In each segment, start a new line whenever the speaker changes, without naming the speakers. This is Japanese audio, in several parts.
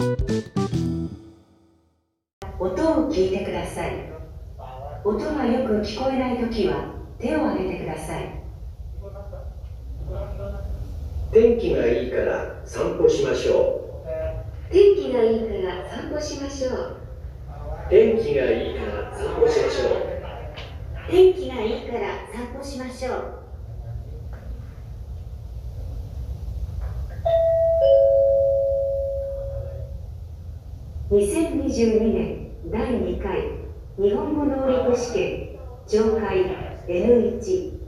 音を聞いてください。音がよく聞こえないときは手を挙げてください。
天気がいいから散歩しましょ
天気がいいから散歩しましょう
う。天気がいいから散歩しましょう。
天気がいいから散歩しましょう2022年第2回日本語能力試験上海 N1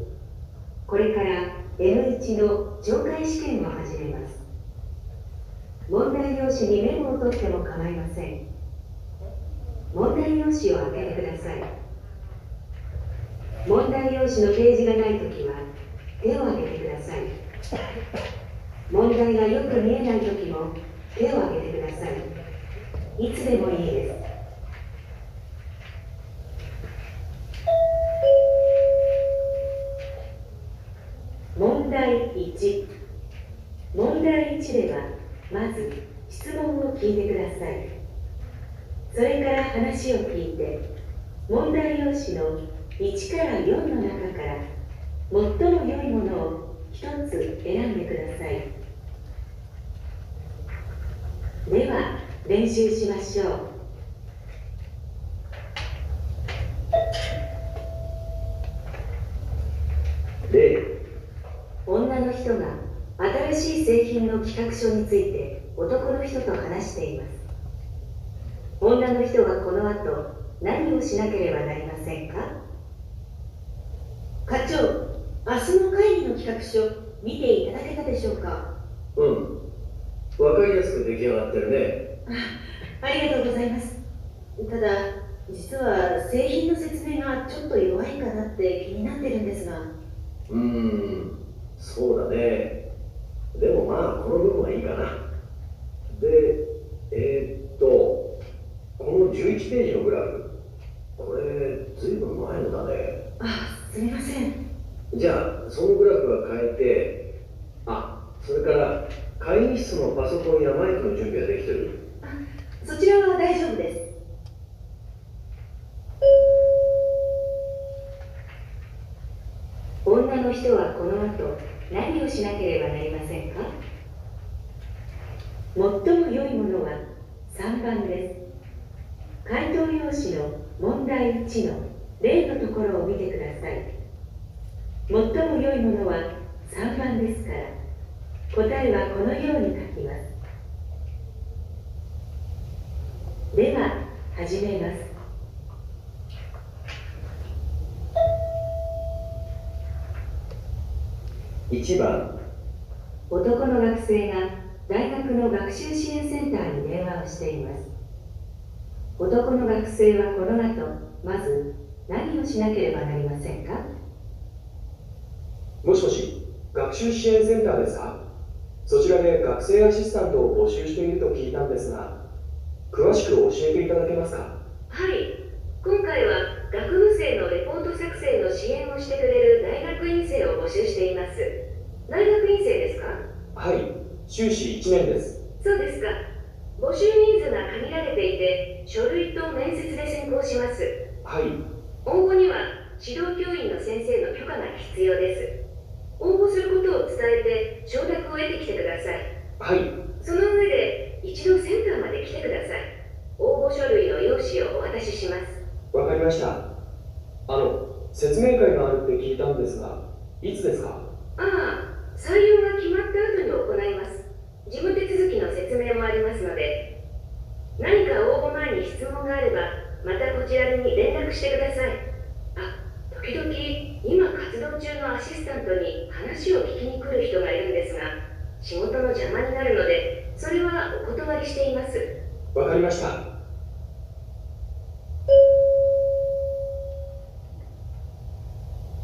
これから N1 の懲戒試験を始めます。問題用紙にメモを取っても構いません。問題用紙を開けてください。問題用紙のページがないときは手を挙げてください。問題がよく見えないときも手を挙げてください。いつでもいいです。問題1問題1ではまず質問を聞いてください。それから話を聞いて問題用紙の1から4の中から最も良いものを1つ選んでください。では練習しましょう。
例
女の人が新しい製品の企画書について男の人と話しています。女の人がこの後何をしなければなりませんか？課長明日の会議の企画書見ていただけたでしょうか？
うん。わかりやすく出来上がってるね
ありがとうございます。ただ実は製品の説明がちょっと弱いかなって気になってるんですが。
うーんそうだね。でもまあこの部分はいいかな。でえーっとこの11ページのグラフ。これずいぶん前のだね。
あすみません。
じゃあそのグラフは変えてあそれから会議室のパソコンやマイクの準備はできてる
そちらは大丈夫です。女の人はこの後何をしなければなりませんか？最も良いものは3番です。回答用紙の問題1の例のところを見てください。最も良いものは3番ですから答えはこのように書きます。では始めます。
1番。
男の学生が大学の学習支援センターに電話をしています。男の学生はこの後まず何をしなければなりませんか？
もしもし、学習支援センターですか？そちらで学生アシスタントを募集していると聞いたんですが、詳しく教えていただけますか？
はい。今回は学部生のレポート作成の支援をしてくれる大学院生を募集しています。大学院生ですか？
はい、修士1年です。
そうですか。募集人数が限られていて書類と面接で選考します。
はい、
応募には指導教員の先生の許可が必要です。応募することを伝えて承諾を得てきてください。
はい、
その上で一度センターまで来てください。応募書類の用紙をお渡しします。
わかりました。あの、説明会があるって聞いたんですが、いつですか？
ああ採用が決まった後に行います。事務手続きの説明もありますので何か応募前に質問があればまたこちらに連絡してください。あ時々今活動中のアシスタントに話を聞きに来る人がいるんですが仕事の邪魔になるのでそれはお断りしています
わかりました。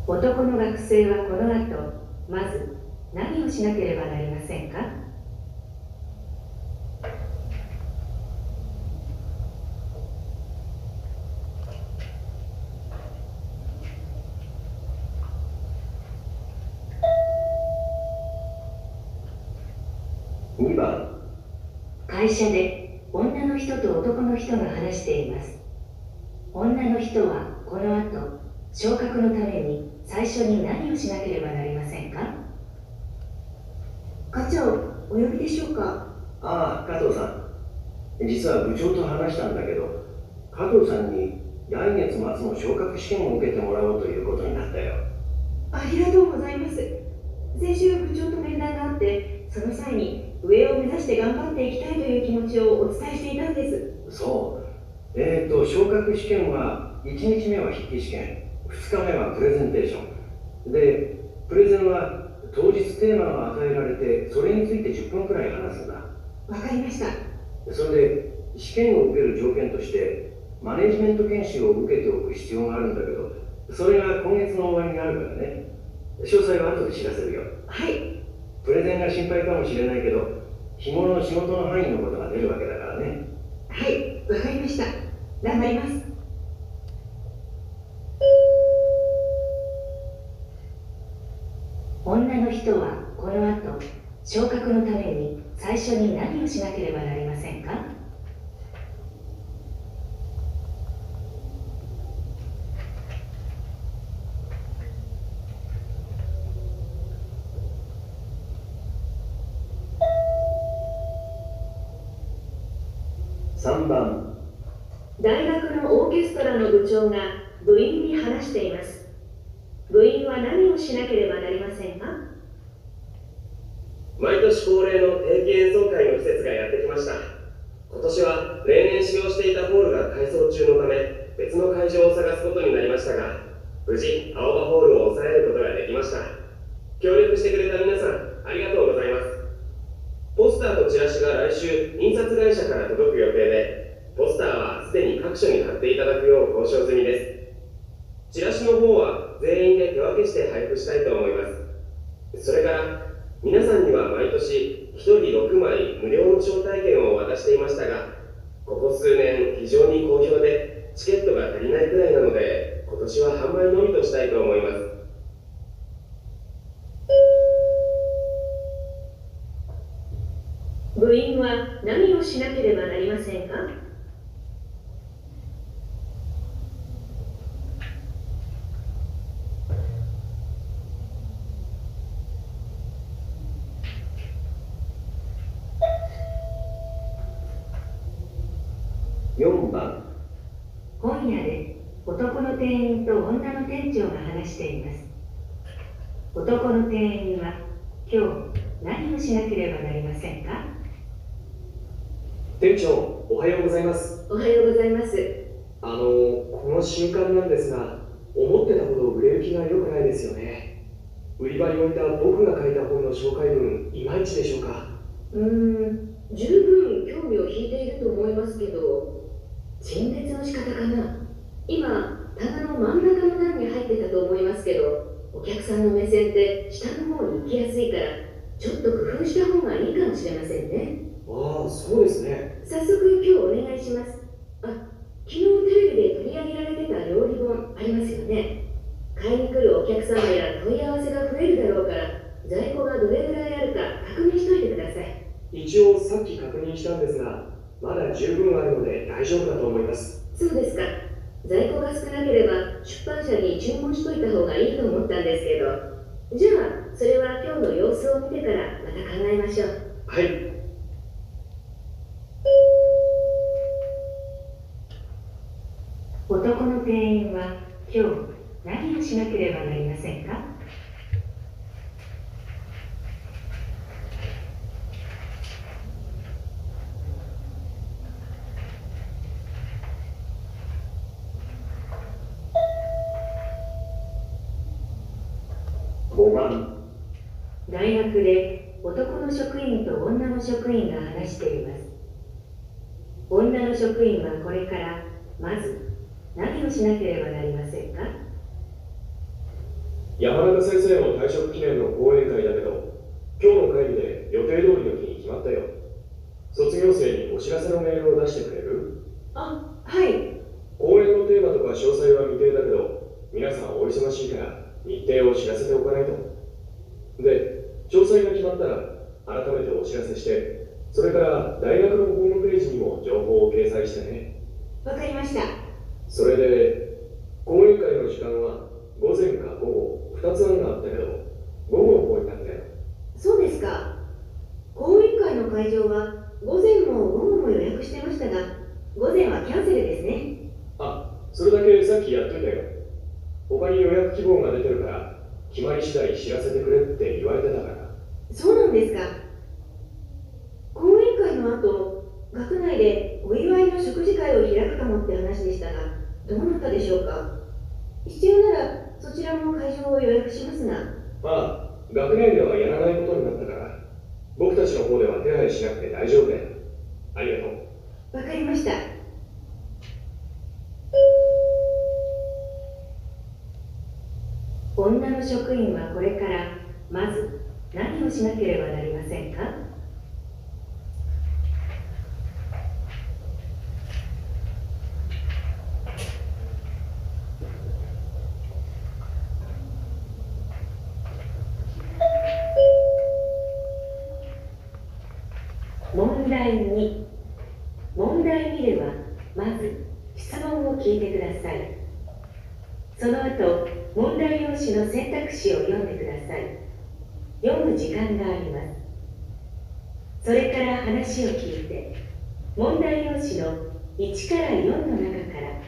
男の学生はこの後まず何をしなければなりませんか？
2番
会社で
の人と男の人が話しています。女の人はこの後昇格のために最初に何をしなければなりませんか？
課長お呼びでしょうか？
ああ加藤さん。実は部長と話したんだけど加藤さんに来月末の昇格試験を受けてもらおうということになったよ。
ありがとうございます。先週部長と面談があってその際に上を目指して頑張っていきたいという気持ちをお伝えしていたんです。
そう。えっ、ー、と昇格試験は1日目は筆記試験2日目はプレゼンテーション。でプレゼンは当日テーマが与えられてそれについて10分くらい話すんだ。
わかりました。
それで試験を受ける条件としてマネジメント研修を受けておく必要があるんだけどそれが今月の終わりにあるからね。詳細は後で知らせるよ。
はい
プレゼンが心配かもしれないけど日頃の仕事の範囲のことが出るわけだからね。
はいわかりました。頑張ります。
女の人はこの後昇格のために最初に何をしなければなりませんか？
3番。
大学のオーケストラの部長が部員に話しています。部員は何をしなければなりませんか？
毎年恒例の定期演奏会の季節がやってきました。今年は例年使用していたホールが改装中のため別の会場を探すことになりましたが無事青葉ホールを抑えることができました。協力してくれた皆さんありがとうございますポスターとチラシが来週印刷会社から届く予定でポスターはすでに各所に貼っていただくよう交渉済みです。チラシの方は全員で手分けして配布したいと思います。それから皆さんには毎年1人6枚無料の招待券を渡していましたがここ数年非常に好評でチケットが足りないくらいなので今年は販売のみとしたいと思います。
部員は何をしなければなりませんか
？4番。
本屋で男の店員と女の店長が話しています。男の店員は今日何をしなければなりませんか？
店長おはようございます。
おはようございます。
あのこの新刊なんですが思ってたほど売れ行きが良くないですよね。売り場に置いた僕が書いた本の紹介文いまいちでしょうか？
うーん十分興味を引いていると思いますけど陳列の仕方かな。今棚の真ん中の段に入ってたと思いますけどお客さんの目線って下の方に行きやすいからちょっと工夫した方がいいかもしれませんね
ああそうですね。
早速今日お願いします。あ昨日テレビで取り上げられてた料理本ありますよね。買いに来るお客様や問い合わせが増えるだろうから在庫がどれぐらいあるか確認しといてください。
一応さっき確認したんですがまだ十分あるので大丈夫だと思います。
そうですか。在庫が少なければ出版社に注文しといた方がいいと思ったんですけど。じゃあそれは今日の様子を見てからまた考えましょう。
はい
男の店員は今日何をしなければなりませんか
？5番。
大学で男の職員と女の職員が話しています女の職員はこれからまず何をしなければなりませんか？
山中先生の退職記念の講演会だけど今日の会議で予定通りの日に決まったよ。卒業生にお知らせのメールを出してくれる？
あはい。
講演のテーマとか詳細は未定だけど皆さんお忙しいから日程を知らせておかないと。で詳細が決まったら改めてお知らせしてそれから大学のホームページにも情報を掲
わかりました。
それで講演会の時間は午前か午後2つ案があったけど午後の方になったよ。
そうですか。講演会の会場は午前も午後も予約してましたが午前はキャンセルですね。
あそれだけさっきやっといたよ。他に予約希望が出てるから決まり次第知らせてくれって言われてたから
そうなんですか講演会の後学内でお祝いの食事会を開くかもって話でしたがどうなったでしょうか必要ならそちらも会場を予約しますが
ああ学年ではやらないことになったから僕たちの方では手配しなくて大丈夫だよありがとう
わかりました
女の職員はこれからまず何をしなければなりませんか問題2問題2ではまず質問を聞いてくださいその後問題用紙の選択肢を読んでください。読む時間があります。それから話を聞いて問題用紙の1から4の中から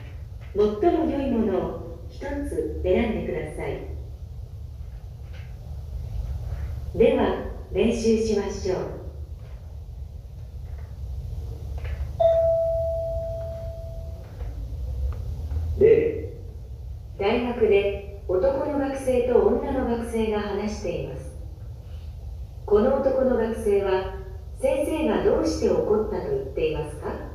最も良いものを一つ選んでください。では練習しましょう。
例。
大学で男の学生と女の学生が話しています。この男の学生は先生がどうして怒ったと言っていますか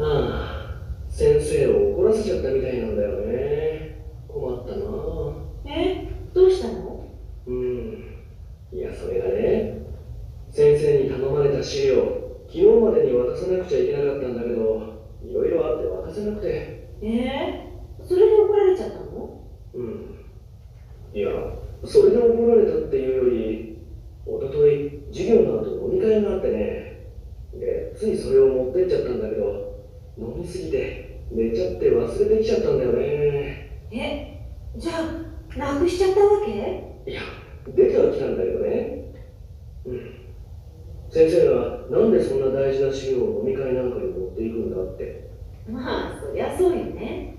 はあ先生を怒らせちゃったみたいなんだよね困ったな
えどうしたの
うんいやそれがね先生に頼まれた資料昨日までに渡さなくちゃいけなかったんだけどいろいろあって渡せなくて
えー、それで怒られちゃったの
うんいやそれで怒られたっていうより一昨日授業の後飲み会があってねでついそれを持ってっちゃったんだけど飲みすぎて寝ちゃって忘れてきちゃったんだよね
えじゃあなくしちゃったわけ？
いや出てはきたんだけどね。うん。先生がなんでそんな大事な資料を飲み会なんかに持っていくんだって。
まあそりゃそうよね。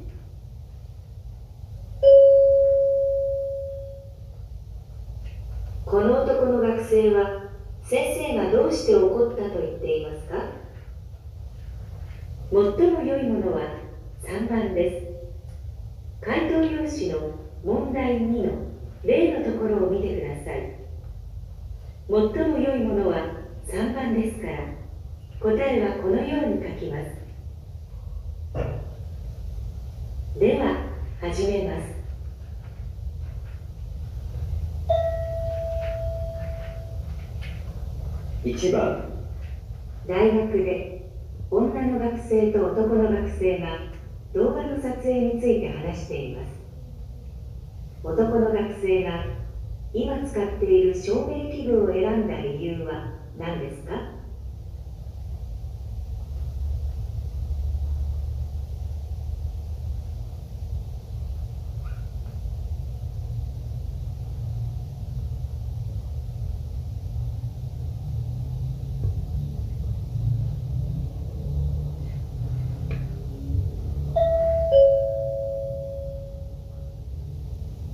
この男の学生は先生がどうして怒ったと言っていますか？最も良いものは3番です。回答用紙の問題2の例のところを見てください。最も良いものは3番ですから答えはこのように書きます。では始めます。
1番。
大学で女の学生と男の学生が動画の撮影について話しています男の学生が今使っている照明器具を選んだ理由は何ですか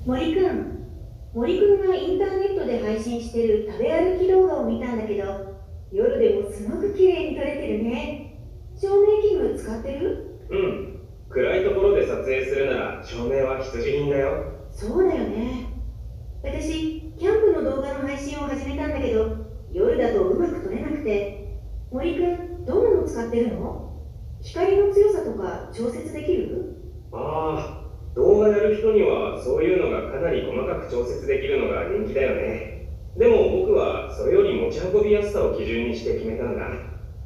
森くん森くんがインターネットで配信してる食べ歩き動画を見たんだけど夜でもすごく綺麗に撮れてるね照明器具使ってる？
うん。暗いところで撮影するなら照明は必需品だよ。
そうだよね。私キャンプの動画の配信を始めたんだけど夜だとうまく撮れなくて。森くんどんなの使ってるの？光の強さとか調節できる？
ああ動画やる人にはそういうのがかなり細かく調節できるのが人気だよね。でも僕はそれより持ち運びやすさを基準にして決めたんだ。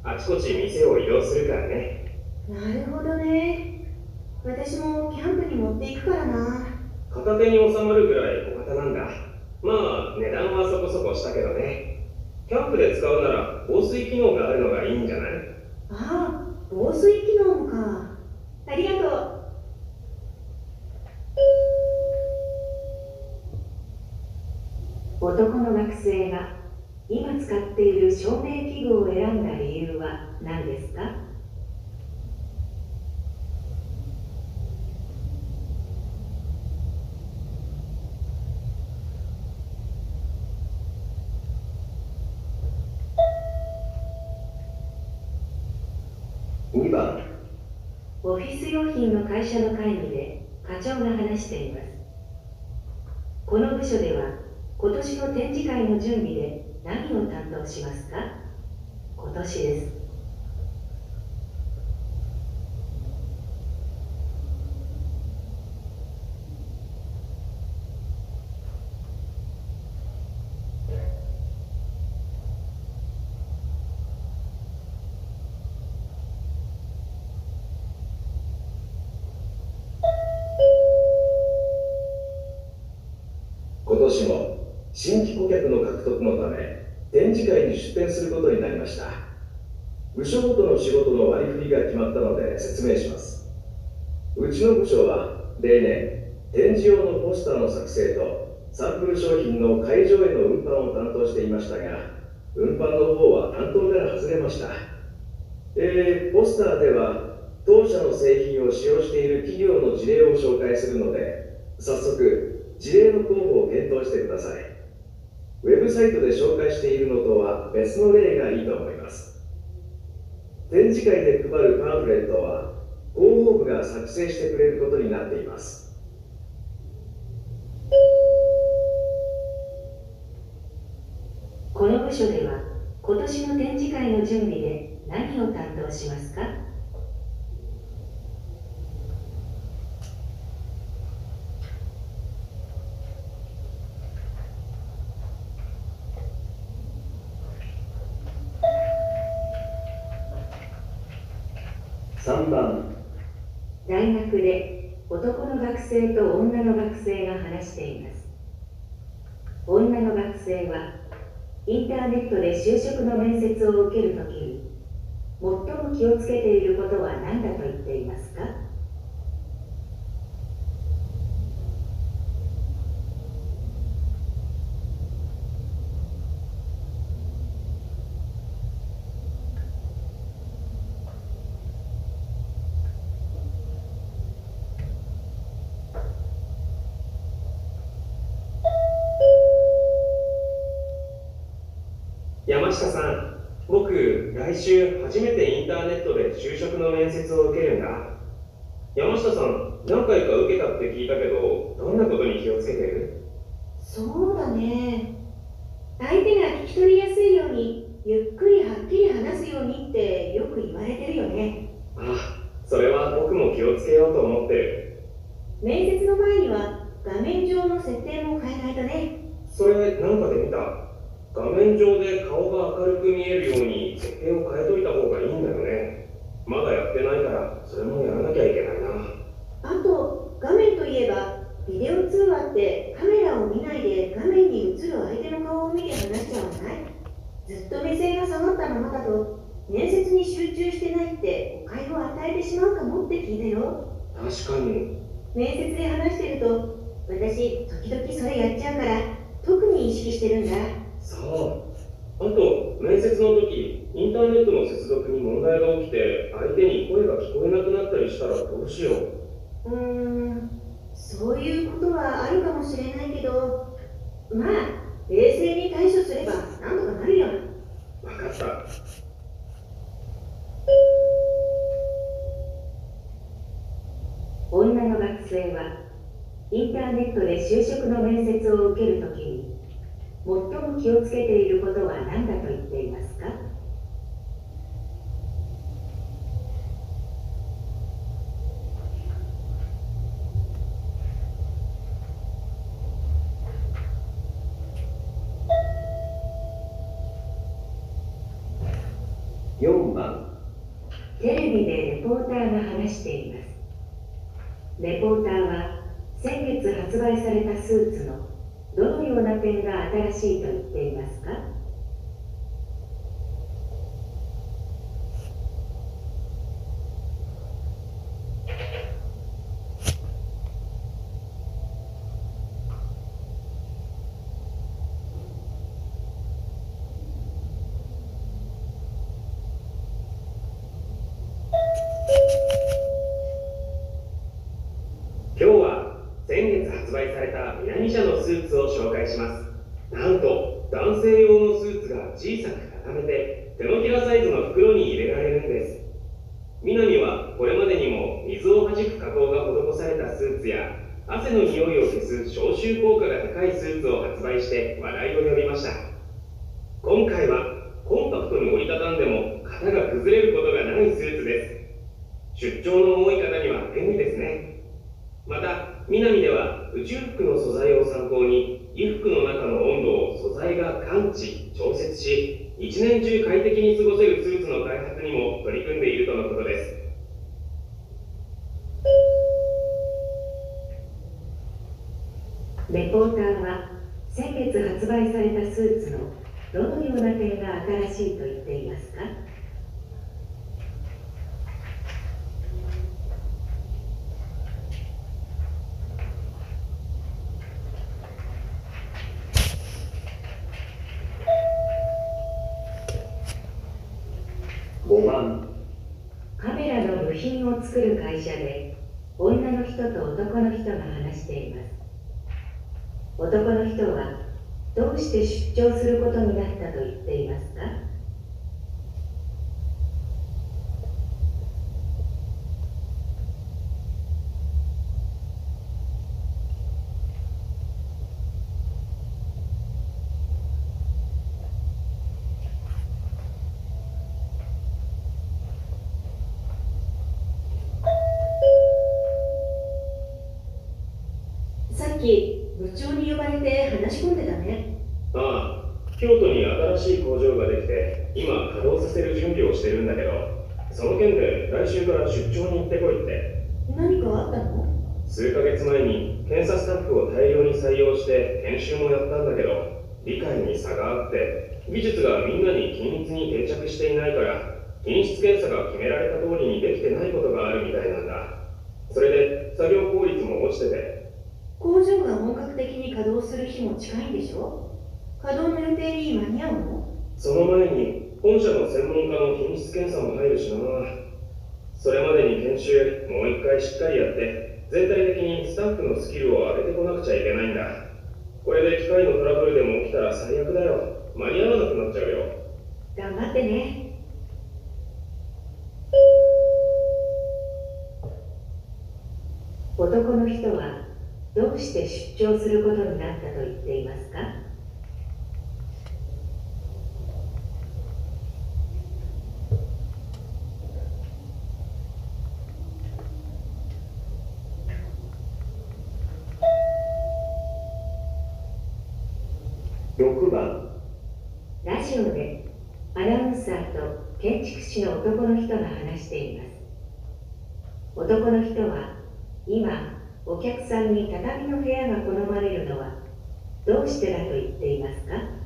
あちこち店を移動するからね
なるほどね。私もキャンプに持っていくからな。
片手に収まるぐらい小型なんだ。まあ値段はそこそこしたけどね。キャンプで使うなら防水機能があるのがいいんじゃない？
ああ防水機能もか。ありがとう。
男の学生が今使っている照明器具を選んだ理由は何ですか
2番
オフィス会社の会議で課長が話しています。この部署では今年の展示会の準備で何を担当しますか？今年です
今年も新規顧客の獲得のため展示会に出展することになりました。部署ごとの仕事の割り振りが決まったので説明します。うちの部署は例年展示用のポスターの作成とサンプル商品の会場への運搬を担当していましたが運搬の方は担当から外れました。えー、ポスターでは当社の製品を使用している企業の事例を紹介するので早速事例の候補を検討してください。ウェブサイトで紹介しているのとは別の例がいいと思います。展示会で配るパンフレットは広報部が作成してくれることになっています。
この部署では今年の展示会の準備で何を担当しますか
3番
大学で男の学生と女の学生が話しています。女の学生はインターネットで就職の面接を受けるときに最も気をつけていることは何だと言っていますか
山下さん僕来週初めてインターネットで就職の面接を受けるんだ山下さん何回か受けたって聞いたけどどんなことに気をつけてる
そうだね相手が聞き取りやすいようにゆっくりはっきり話すようにってよく言われてるよね
あそれは僕も気をつけようと思ってる
面接の前には画面上の設定も変えないとね
それなんかで見た画面上で顔が明るく見えるように設定を変えといた方がいいんだよねまだやってないからそれもやらなきゃいけないな
あと画面といえばビデオ通話ってカメラを見ないで画面に映る相手の顔を見て話しちゃわないずっと目線が下がったままだと面接に集中してないって誤解を与えてしまうかもって聞いたよ
確かに
面接で話してると私時々それやっちゃうから特に意識してるんだ
さああと面接の時インターネットの接続に問題が起きて相手に声が聞こえなくなったりしたらどうしよう
うーんそういうことはあるかもしれないけどまあ冷静に対処すればなんとかなるよ
分かった
女の学生はインターネットで就職の面接を受けるときに最も気をつけていることは何だと言っていますかポーターが話していますレポーターは先月発売されたスーツのどのような点が新しいと言っていますか
今日は先月発売された南社のスーツを紹介しますなんと男性用のスーツが小さく固めて手のひらサイズの袋に入れられるんです南はこれまでにも水を弾く加工が施されたスーツや汗の匂いを消す消臭効果が高いスーツを発売して話題を呼びました今回はコンパクトに折りたたんでも型が崩れることがないスーツです。出張の多い方には便利ですね。また南では宇宙服の素材を参考に衣服の中の温度を素材が感知調節し一年中快適に過ごせるスーツの開発にも取り組んでいるとのことです。
レポーターは先月発売されたスーツのどのような点が新しいと言っていますか
5番
カメラの部品を作る会社で女の人と男の人が話しています。男の人はどうして出張することになったと言っていますか
さっき部長に呼ばれて話し込んでたね
ああ京都に新しい工場ができて今稼働させる準備をしてるんだけどその件で来週から出張に行ってこいって
何かあったの
数ヶ月前に検査スタッフを大量に採用して研修もやったんだけど理解に差があって技術がみんなに均一に定着していないから品質検査が決められた通りにできてないことがあるみたいなんだ。それで作業効率も落ちてて。
工場が本格的に稼働する日も近いんでしょ？稼働の予定に間に合うの？
その前に本社の専門家の品質検査も入るしな。それまでに研修もう一回しっかりやって全体的にスタッフのスキルを上げてこなくちゃいけないんだ。これで機械のトラブルでも起きたら最悪だよ。間に合わなくなっちゃうよ。
頑張ってね。
男の人はどうして出張することになったと言っていますか
6番
ラジオでアナウンサーと建築士の男の人が話しています。男の人は今お客さんに畳の部屋が好まれるのはどうしてだと言っていますか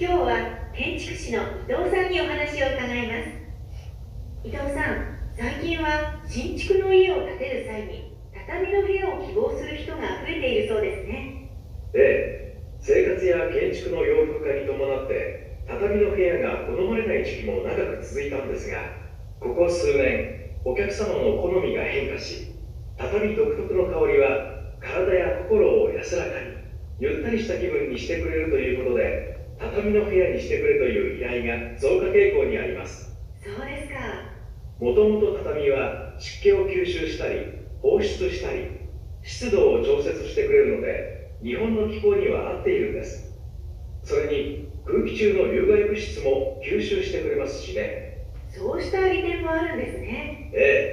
今日は建築士の伊藤さんにお話を伺います。伊藤さん最近は新築の家を建てる際に畳の部屋を希望する人が増えているそうですね。
ええ。生活や建築の洋服化に伴って畳の部屋が好まれない時期も長く続いたんですがここ数年お客様の好みが変化し畳独特の香りは体や心を安らかにゆったりした気分にしてくれるということで畳の部屋にしてくれという依頼が増加傾向にあります。
そうですか。
もともと畳は湿気を吸収したり放出したり湿度を調節してくれるので日本の気候には合っているんです。それに空気中の有害物質も吸収してくれますしね。
そうした利点もあるんですね。
ええ。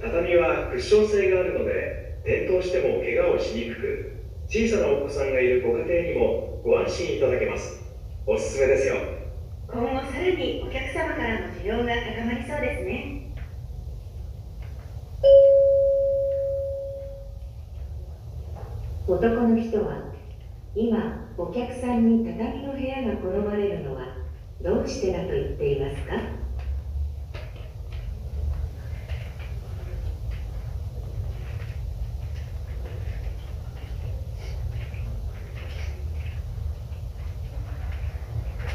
畳はクッション性があるので転倒しても怪我をしにくく小さなお子さんがいるご家庭にもご安心いただけますおすすめですよ
今後さらにお客様からの需要が高まりそうですね。
男の人は今お客さんに畳の部屋が好まれるのはどうしてだと言っていますか？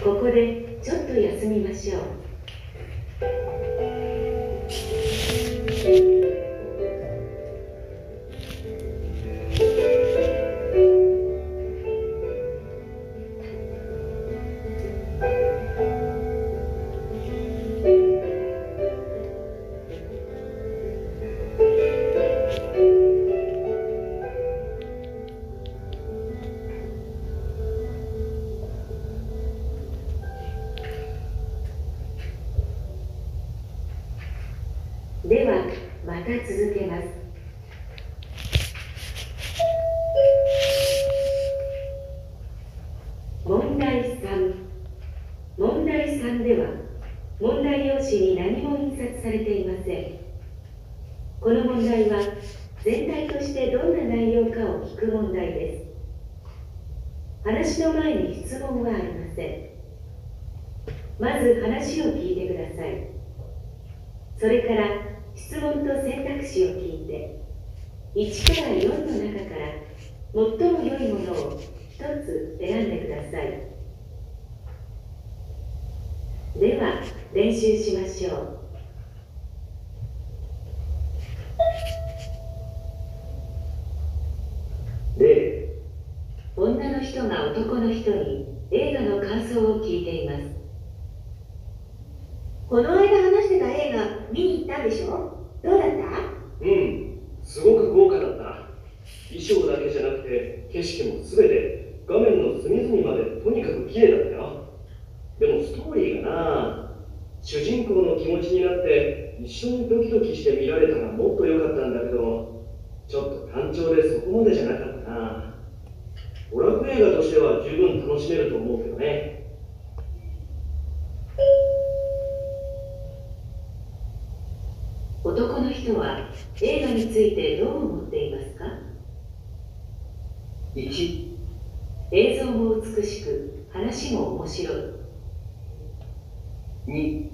ここでちょっと休みましょう。
景色も全て画面の隅々までとにかく綺麗だったよ。でもストーリーがな主人公の気持ちになって一緒にドキドキして見られたらもっと良かったんだけどちょっと単調でそこまでじゃなかったな。娯楽映画としては十分楽しめると思うけどね。
男の人は映画についてどう思っていますか。
1
映像も美しく話も面白い。
2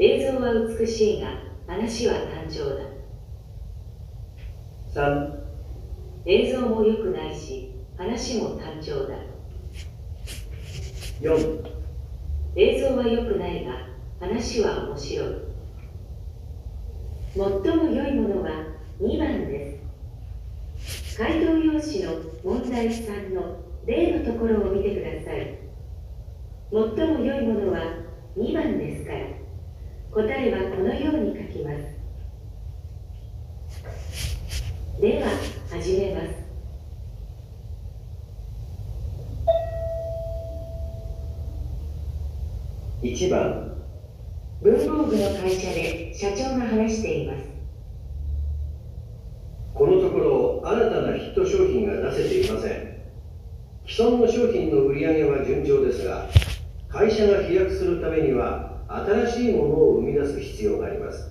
映像は美しいが話は単調だ。
3
映像も良くないし話も単調だ。
4
映像は良くないが話は面白い。最も良いものは2番です。回答用紙の問題3の例のところを見てください。最も良いものは2番ですから。答えはこのように書きます。では始めます。
1番。
文房具の会社で社長が話しています。
このところ新たなヒット商品が出せていません。既存の商品の売り上げは順調ですが会社が飛躍するためには新しいものを生み出す必要があります。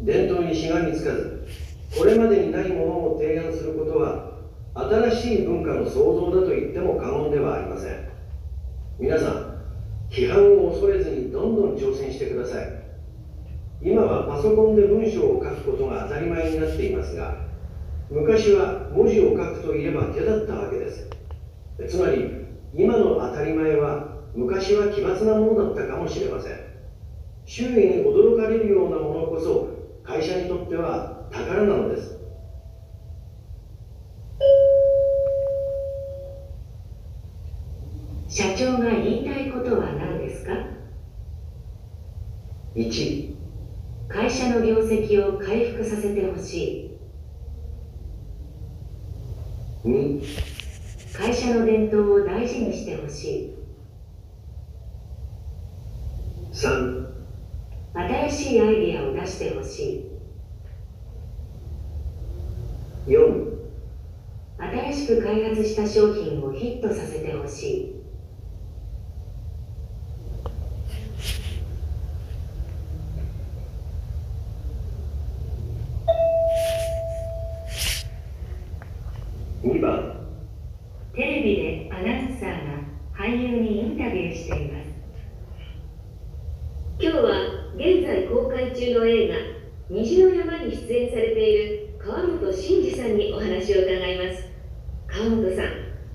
伝統にしがみつかずこれまでにないものを提案することは新しい文化の創造だと言っても過言ではありません。皆さん批判を恐れずにどんどん挑戦してください。今はパソコンで文章を書くことが当たり前になっていますが昔は文字を書くといえば手だったわけです。つまり今の当たり前は昔は奇抜なものだったかもしれません。周囲に驚かれるようなものこそ会社にとっては宝なのです。
社長が言いたいことは何ですか
？1
会社の業績を回復させてほしい。
2
会社の伝統を大事にしてほしい。
3
新しいアイディアを出してほしい。
4
新しく開発した商品をヒットさせてほしい
2番
テレビでアナウンサーが俳優にインタビューしています今日は現在公開中の映画「虹の山」に出演されている川本真司さんにお話を伺います。川本さん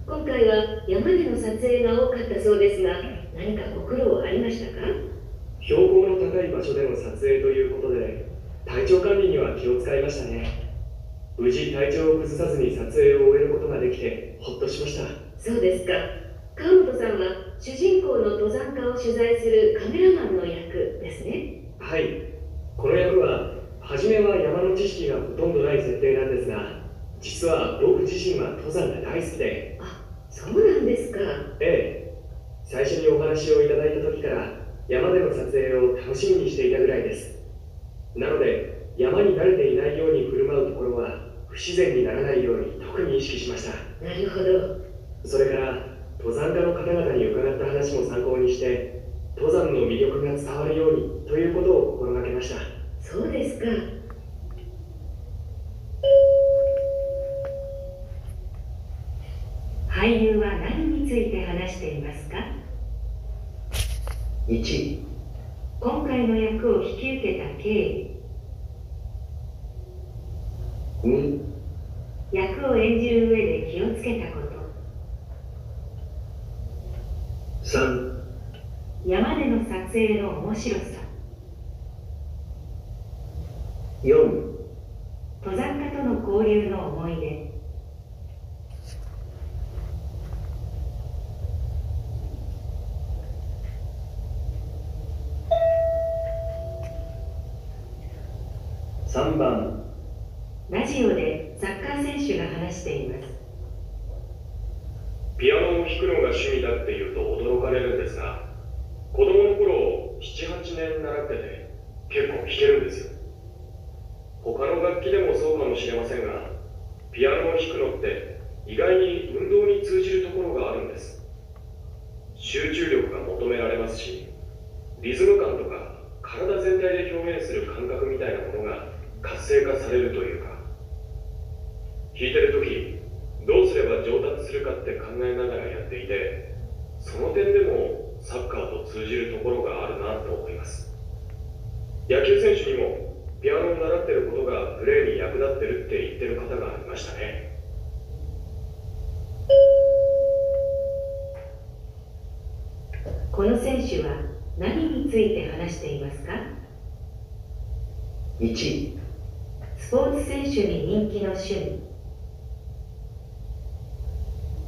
今回は山での撮影が多かったそうですが何かご苦労はありましたか？
標高の高い場所での撮影ということで体調管理には気を使いましたね。無事体調を崩さずに撮影を終えることができてほっとしました。
そうですか。川本さんは主人公の登山家を取材するカメラマンの役ですね。
はいこの役は初めは山の知識がほとんどない設定なんですが実は僕自身は登山が大好きで。
そうなんですか。
ええ。最初にお話をいただいた時から山での撮影を楽しみにしていたぐらいです。なので山に慣れていないように振る舞うところは不自然にならないように特に意識しました。
なるほど。
それから登山家の方々に伺った話も参考にして登山の魅力が伝わるようにということを心がけました
そうですか。俳優は何について話していますか
？1
今回の役を引き受けた経緯。
2
役を演じる上で気をつけたこと。
3
山での撮影の面白さ
4
登山家との交流の思い出。
3番。
ラジオでサッカー選手が話しています。
ピアノを弾くのが趣味だって言うと驚かれるんですが子供の頃78年習ってて結構弾けるんですよ。他楽器でもそうかもしれませんがピアノを弾くのって意外に運動に通じるところがあるんです。集中力が求められますしリズム感とか体全体で表現する感覚みたいなものが活性化されるというか。弾いてる時どうすれば上達するかって考えながらやっていてその点でもサッカーと通じるところがあるなと思います。野球選手にもピアノを習ってることがプレーに役立ってるって言ってる方がいましたね。
この選手は何について話していますか
？1
スポーツ選手に人気の趣味。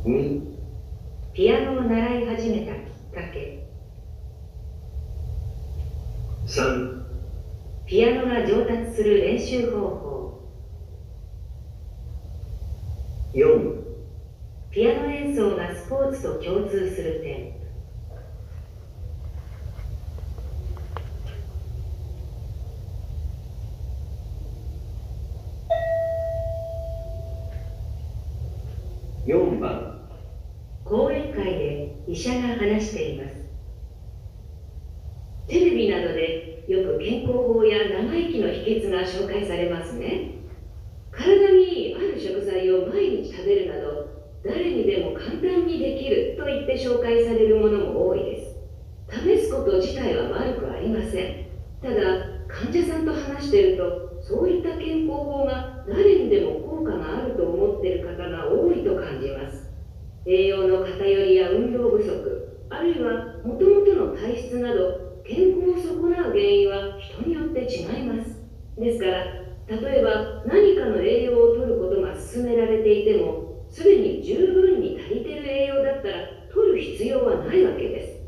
2
ピアノを習い始めたきっかけ。
3
ピアノが上達する練習方法。
4
ピアノ演奏がスポーツと共通する点。
4番。
講演会で医者が話しています。テレビなどでよく健康法や長生きの秘訣が紹介されますね。体にいいある食材を毎日食べるなど誰にでも簡単にできると言って紹介されるものも多いです。試すこと自体は悪くありません。ただ患者さんと話してるとそういった健康法が誰にでも効果があると思っている方が多いと感じます。栄養の偏りや運動不足あるいはもともとの体質など健康を損なう原因は人によって違います。ですから例えば何かの栄養を摂ることが勧められていてもすでに十分に足りてる栄養だったら摂る必要はないわけです。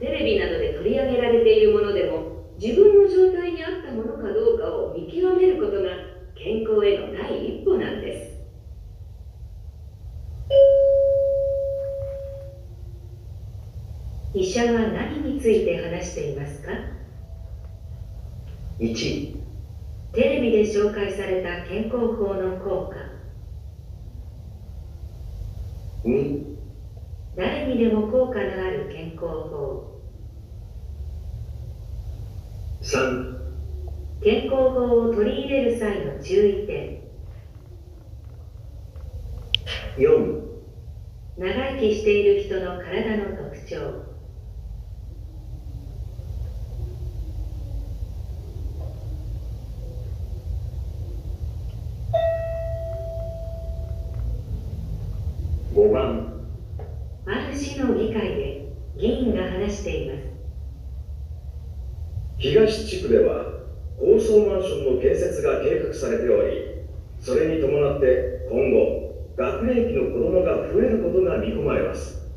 テレビなどで取り上げられているものでも自分の状態に合ったものかどうかを見極めることが健康への第一歩なんです。
医者は何について話していますか
?1
テレビで紹介された健康法の効果。
2
誰にでも効果のある健康法。
3
健康法を取り入れる際の注意点。
4
長生きしている人の体の特徴。
5番。
ある市の議会で議員が話しています。
東地区では高層マンションの建設が計画されておりそれに伴って今後学年期の子どもが増えることが見込まれます。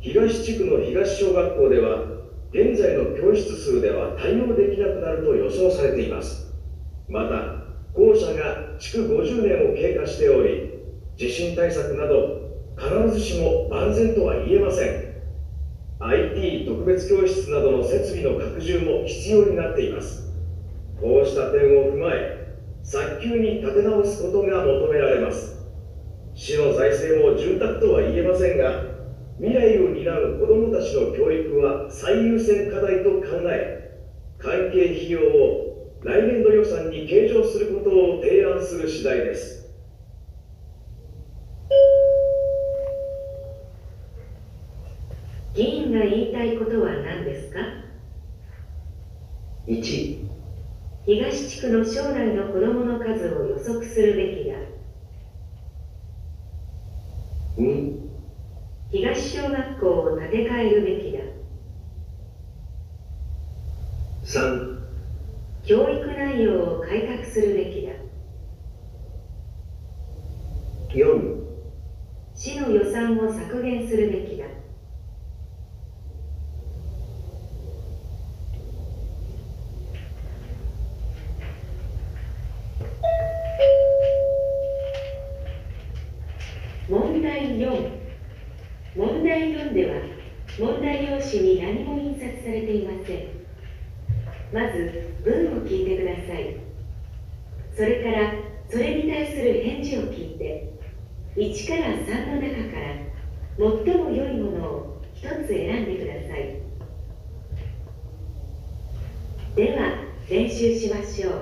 東地区の東小学校では現在の教室数では対応できなくなると予想されています。また校舎が築50年を経過しており地震対策など必ずしも万全とは言えません。IT 特別教室などの設備の拡充も必要になっています。こうした点を踏まえ早急に立て直すことが求められます。市の財政も潤沢とは言えませんが未来を担う子どもたちの教育は最優先課題と考え関係費用を来年度予算に計上することを提案する次第です
議員が言いたいことは何ですか
？1
東地区の将来の子どもの数を予測するべきだ。
2
東小学校を建て替えるべきだ。
3
教育内容を改革するべきだ。
4
市の予算を削減するべきだ問題4問題4では問題用紙に何も印刷されていませんまず文を聞いてくださいそれからそれに対する返事を聞いて1から3の中から最も良いものを1つ選んでください。では練習しましょう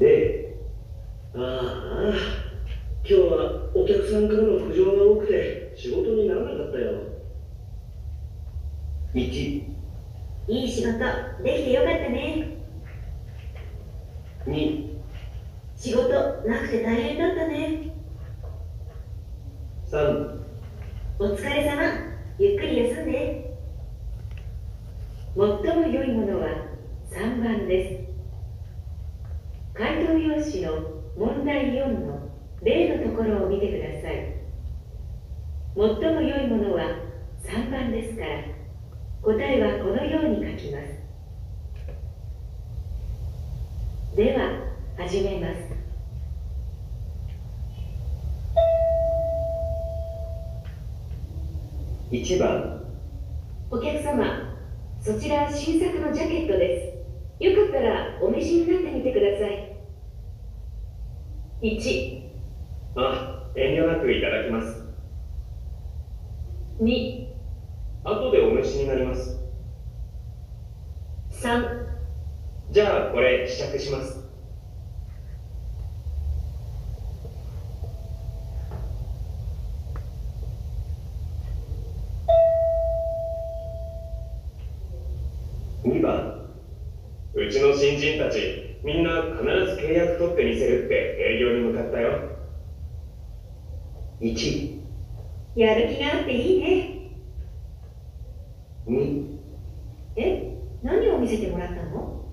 でああ今日はお客さんからの苦情が多くて仕事にならなかったよ
1
いい仕事できてよかったね
2
仕事なくて大変だったね
3
お疲れ様ゆっくり休んで
最も良いものは3番です回答用紙の問題4の例のところを見てください最も良いものは3番ですから答えはこのように書きますでは始めます
1番。
お客様そちら新作のジャケットです。よかったらお召しになってみてください。1
あ遠慮なくいただきます。
2
後でお召しになります。
3
じゃあこれ試着します
2番
うちの新人たちみんな必ず契約取ってみせるって営業に向かったよ。
1
やる気があっていいね。
2
え何を見せてもらったの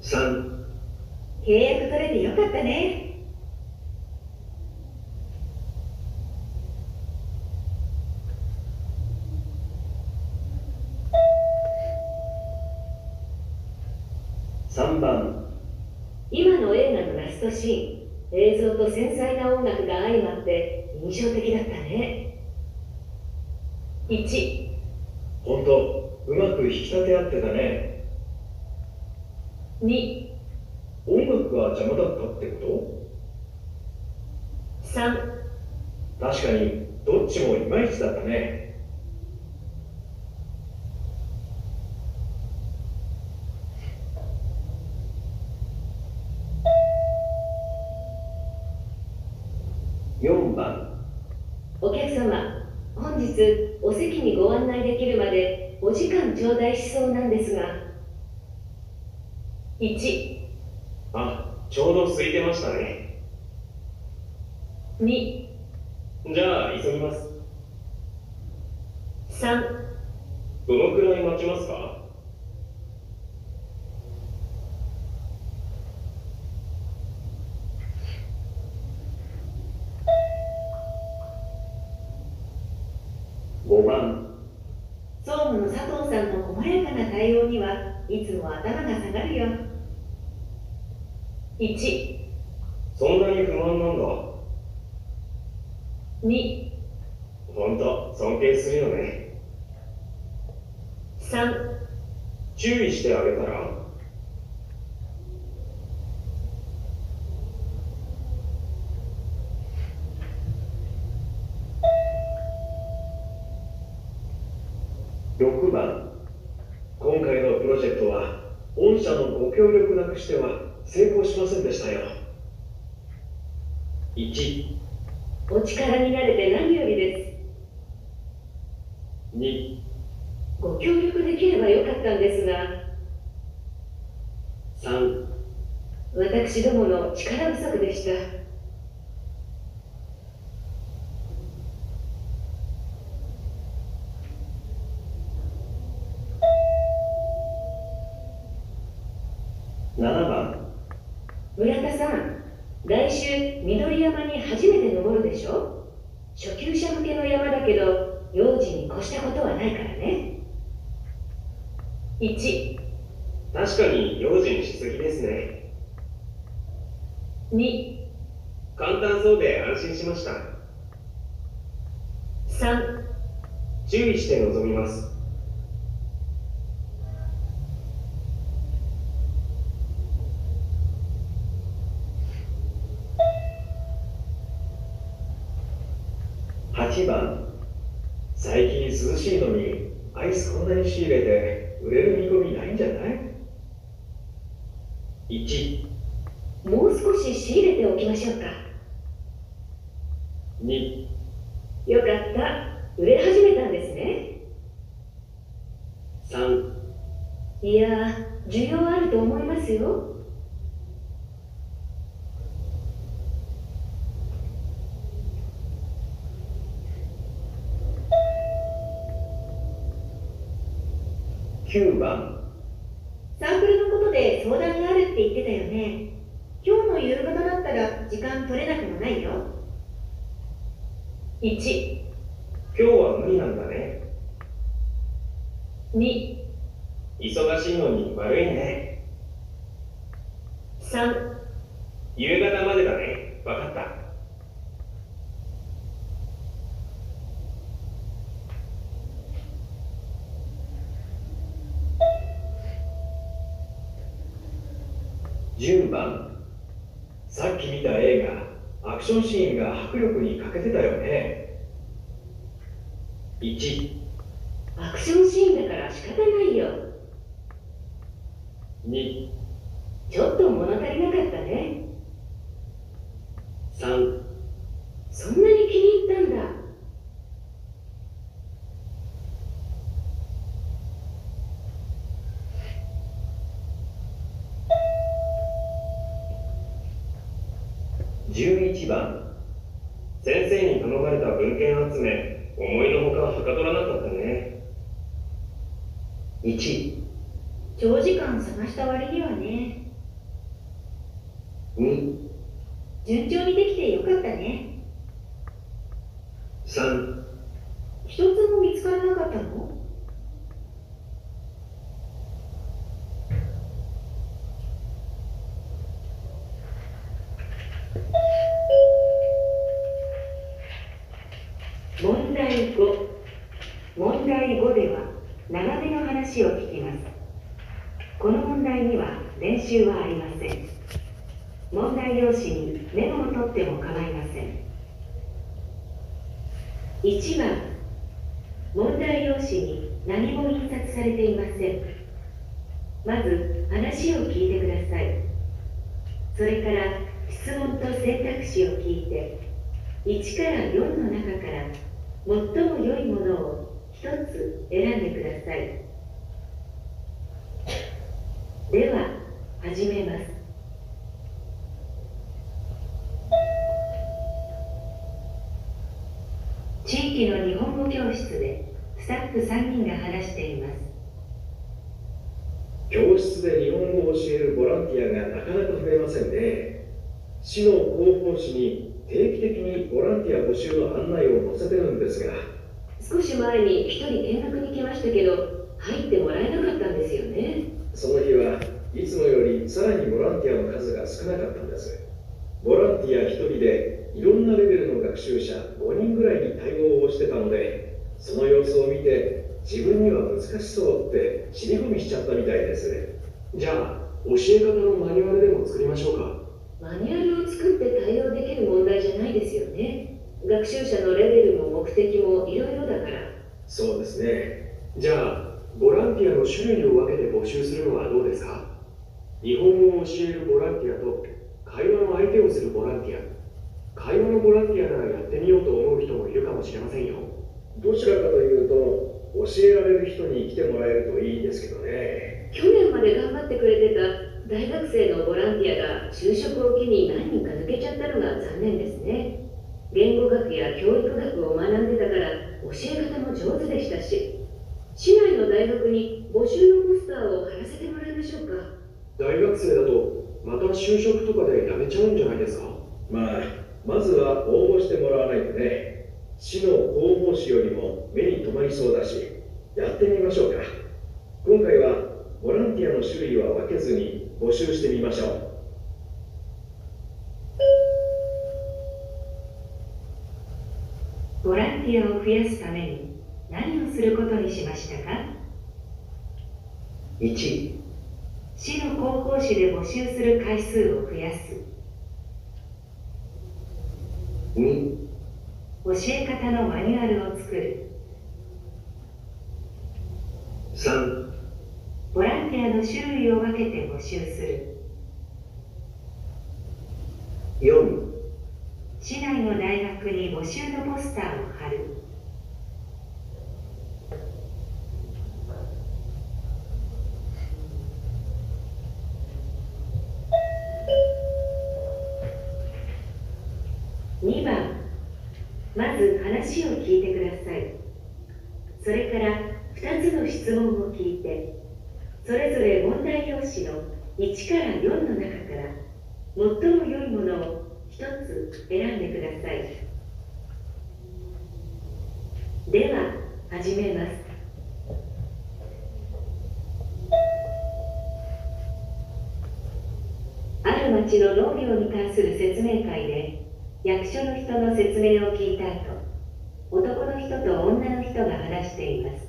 ？3
契約取れてよかったね
3番
今の映画のラストシーン映像と繊細な音楽が相まって印象的だったね
1、
本当うまく引き立て合ってたね
2、
音楽が邪魔だったってこ
3、
と確かにどっちもいまいちだったね
4番。
お客様、本日お席にご案内できるまでお時間頂戴しそうなんですが、1、
あちょうど空いてましたね。
2、
じゃあ急ぎます。
3、
どのくらい待ちますか
5番
総務の佐藤さんの細やかな対応にはいつも頭が下がるよ
1、
そんなに不満なんだ。
2、
本当尊敬するよね。
3、
注意してあげたら。
6番。
今回のプロジェクトは御社のご協力なくしては成功しませんでしたよ
1、
お力になれて何よりで
2、
す。ご協力できればよかったんですが、
3、
私どもの力不足でした。
7番
村田さん、来週緑山に初めて登るでしょ？初級者向けの山だけど、用心に越したことはないからね。1、
確かに用心しすぎですね。
2、
簡単そうで安心しました。
3、
注意して臨みます
8番
最近涼しいのにアイスこんなに仕入れて売れる見込みないんじゃない
1、
もう少し仕入れておきましょうか。
2、
よかった。売れ始めたんですね。
3、
いやー、需要あると思いますよ。
9番
サンプルのことで相談があるって言ってたよね今日の夕方だったら時間取れなくもないよ
1、
今日は無理なんだね
2、
忙しいのに悪いね
3、
夕方までだね。分かった。
10番。
さっき見た映画アクションシーンが迫力に欠けてたよね。
1、
アクションシーンだから仕方ないよ。
2、
ちょっと物足りなかったね。
3、
そんなに気に入ったんだ。
11番
先生に頼まれた文献集め思いのほかはかどらなかったね。
1
長時間探した割にはね。
2
順調にできてよかったね
3
一つも見つからなかったの
問題5。
問題5では長めの話を聞きますこの問題には練習はありません問題用紙にメモを取っても構いません1番問題用紙に何も印刷されていません。まず話を聞いてください。それから質問と選択肢を聞いて1から4の中から最も良いものを一つ選んでください。では始めます。の日本語教室でスタッフ3人が話しています。
教室で日本語を教えるボランティアがなかなか増えませんね。市の広報誌に定期的にボランティア募集の案内を載せてるんですが。
少し前に一人見学に来ましたけど入ってもらえなかったんですよね。
その日はいつもよりさらにボランティアの数が少なかったんです。ボランティア1人でいろんなレベルの学習者5人ぐらいに対応をしてたのでその様子を見て自分には難しそうって尻込みしちゃったみたいです
じゃあ教え方のマニュアルでも作りましょうか。
マニュアルを作って対応できる問題じゃないですよね。学習者のレベルも目的もいろいろだから。
そうですね。
じゃあボランティアの種類を分けて募集するのはどうですか？日本語を教えるボランティアと会話の相手をするボランティア会話のボランティアならやってみようと思う人もいるかもしれませんよ。
どちらかというと教えられる人に来てもらえるといいんですけどね。
去年まで頑張ってくれてた大学生のボランティアが就職を機に何人か抜けちゃったのが残念ですね。言語学や教育学を学んでたから教え方も上手でしたし市内の大学に募集のポスターを貼らせてもらいましょうか。
大学生だとまた就職とかで辞めちゃうんじゃないですか？
まあまずは応募してもらわないとね市の広報誌よりも目に留まりそうだしやってみましょうか。今回はボランティアの種類は分けずに募集してみましょう。
ボランティアを増やすために何をすることにしましたか
？1
市の広報誌で募集する回数を増やす
2
教え方のマニュアルを作る。
3
ボランティアの種類を分けて募集する。
4
市内の大学に募集のポスターを貼るまず話を聞いてください。それから2つの質問を聞いてそれぞれ問題用紙の1から4の中から最も良いものを一つ選んでください。では始めます。ある町の農業に関する説明会で役所の人の説明を聞いた後男の人と女の人が話しています。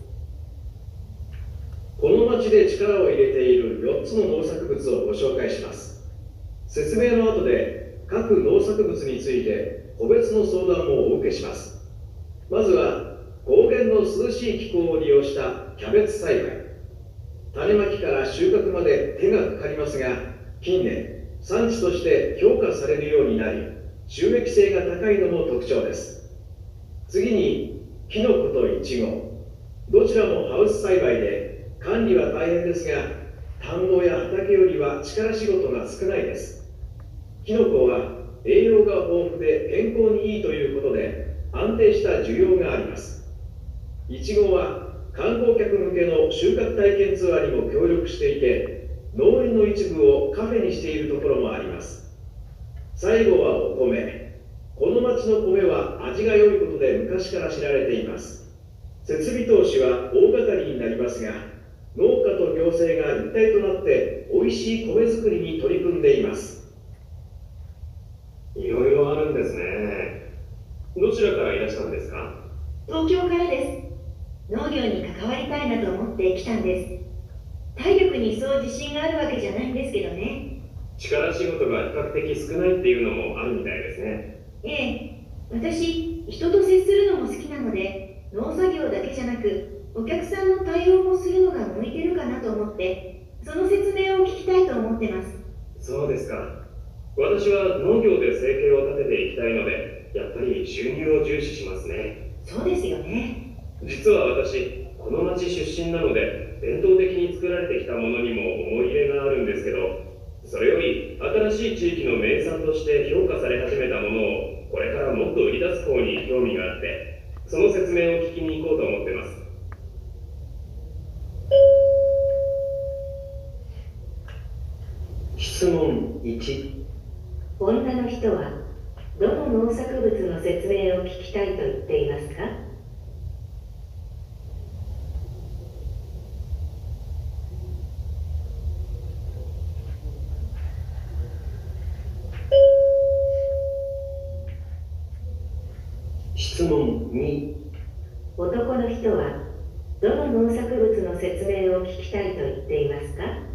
この町で力を入れている4つの農作物をご紹介します。説明の後で各農作物について個別の相談もお受けします。まずは高原の涼しい気候を利用したキャベツ栽培。種まきから収穫まで手がかかりますが近年産地として評価されるようになり収益性が高いのも特徴です。次にキノコとイチゴ。どちらもハウス栽培で管理は大変ですが田んぼや畑よりは力仕事が少ないです。キノコは栄養が豊富で健康にいいということで安定した需要があります。イチゴは観光客向けの収穫体験ツアーにも協力していて農園の一部をカフェにしているところもあります。最後はお米。この町の米は味が良いことで昔から知られています。設備投資は大掛かりになりますが農家と行政が一体となって美味しい米作りに取り組んでいます。
いろいろあるんですね。どちらからいらしたんですか？
東京からです。
農業に関わりたいなと思って来たんです。体力にそう自信があるわけじゃないんですけどね
力仕事が比較的少ないっていうのもあるみたいですね。
ええ私人と接するのも好きなので農作業だけじゃなくお客さんの対応もするのが向いてるかなと思ってその説明を聞きたいと思ってます
そうですか。私は農業で生計を立てていきたいので、やっぱり収入を重視しますね。
そうですよね
実は私、この町出身なので、伝統的に作られてきたものにも思い入れがあるんですけど、それより新しい地域の名産として評価され始めたものを、これからもっと売り出す方に興味があって、その説明を聞きに行こうと思ってます。
質問1
女の人はどの農作物の説明を聞きたいと言っていますか
質問2
男の人はどの農作物の説明を聞きたいと言っていますか？